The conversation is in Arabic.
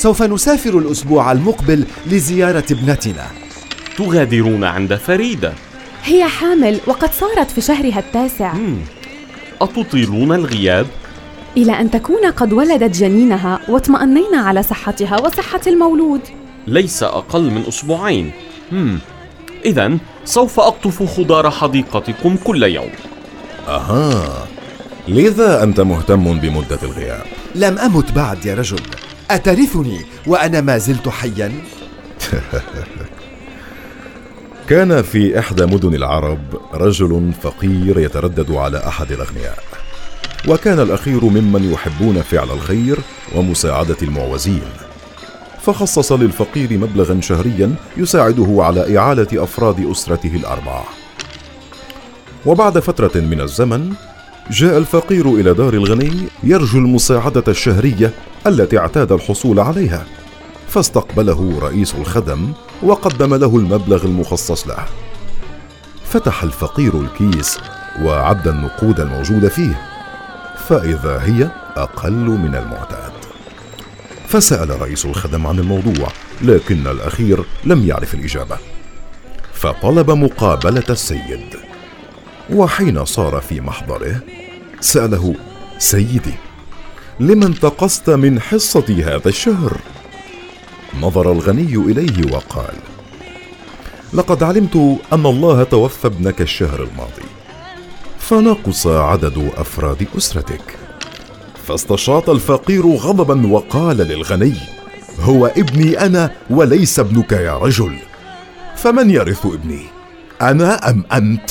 سوف نسافر الأسبوع المقبل لزيارة ابنتنا. تغادرون عند فريدة. هي حامل وقد صارت في شهرها التاسع. مم. أتطيلون الغياب؟ إلى أن تكون قد ولدت جنينها واطمأنينا على صحتها وصحة المولود. ليس أقل من أسبوعين. إذا سوف أقطف خضار حديقتكم كل يوم. أها. لذا أنت مهتم بمدة الغياب؟ لم أمت بعد يا رجل. أترثني وأنا ما زلت حيا؟ كان في إحدى مدن العرب رجل فقير يتردد على أحد الأغنياء وكان الأخير ممن يحبون فعل الخير ومساعدة المعوزين فخصص للفقير مبلغا شهريا يساعده على إعالة أفراد أسرته الأربعة وبعد فترة من الزمن جاء الفقير إلى دار الغني يرجو المساعدة الشهرية التي اعتاد الحصول عليها فاستقبله رئيس الخدم وقدم له المبلغ المخصص له. فتح الفقير الكيس وعد النقود الموجودة فيه فإذا هي أقل من المعتاد. فسأل رئيس الخدم عن الموضوع لكن الأخير لم يعرف الإجابة. فطلب مقابلة السيد. وحين صار في محضره سأله سيدي لم انتقصت من حصتي هذا الشهر؟ نظر الغني إليه وقال لقد علمت أن الله توفى ابنك الشهر الماضي فنقص عدد أفراد أسرتك. فاستشاط الفقير غضبا وقال للغني هو ابني أنا وليس ابنك يا رجل فمن يرث ابني أنا أم أنت؟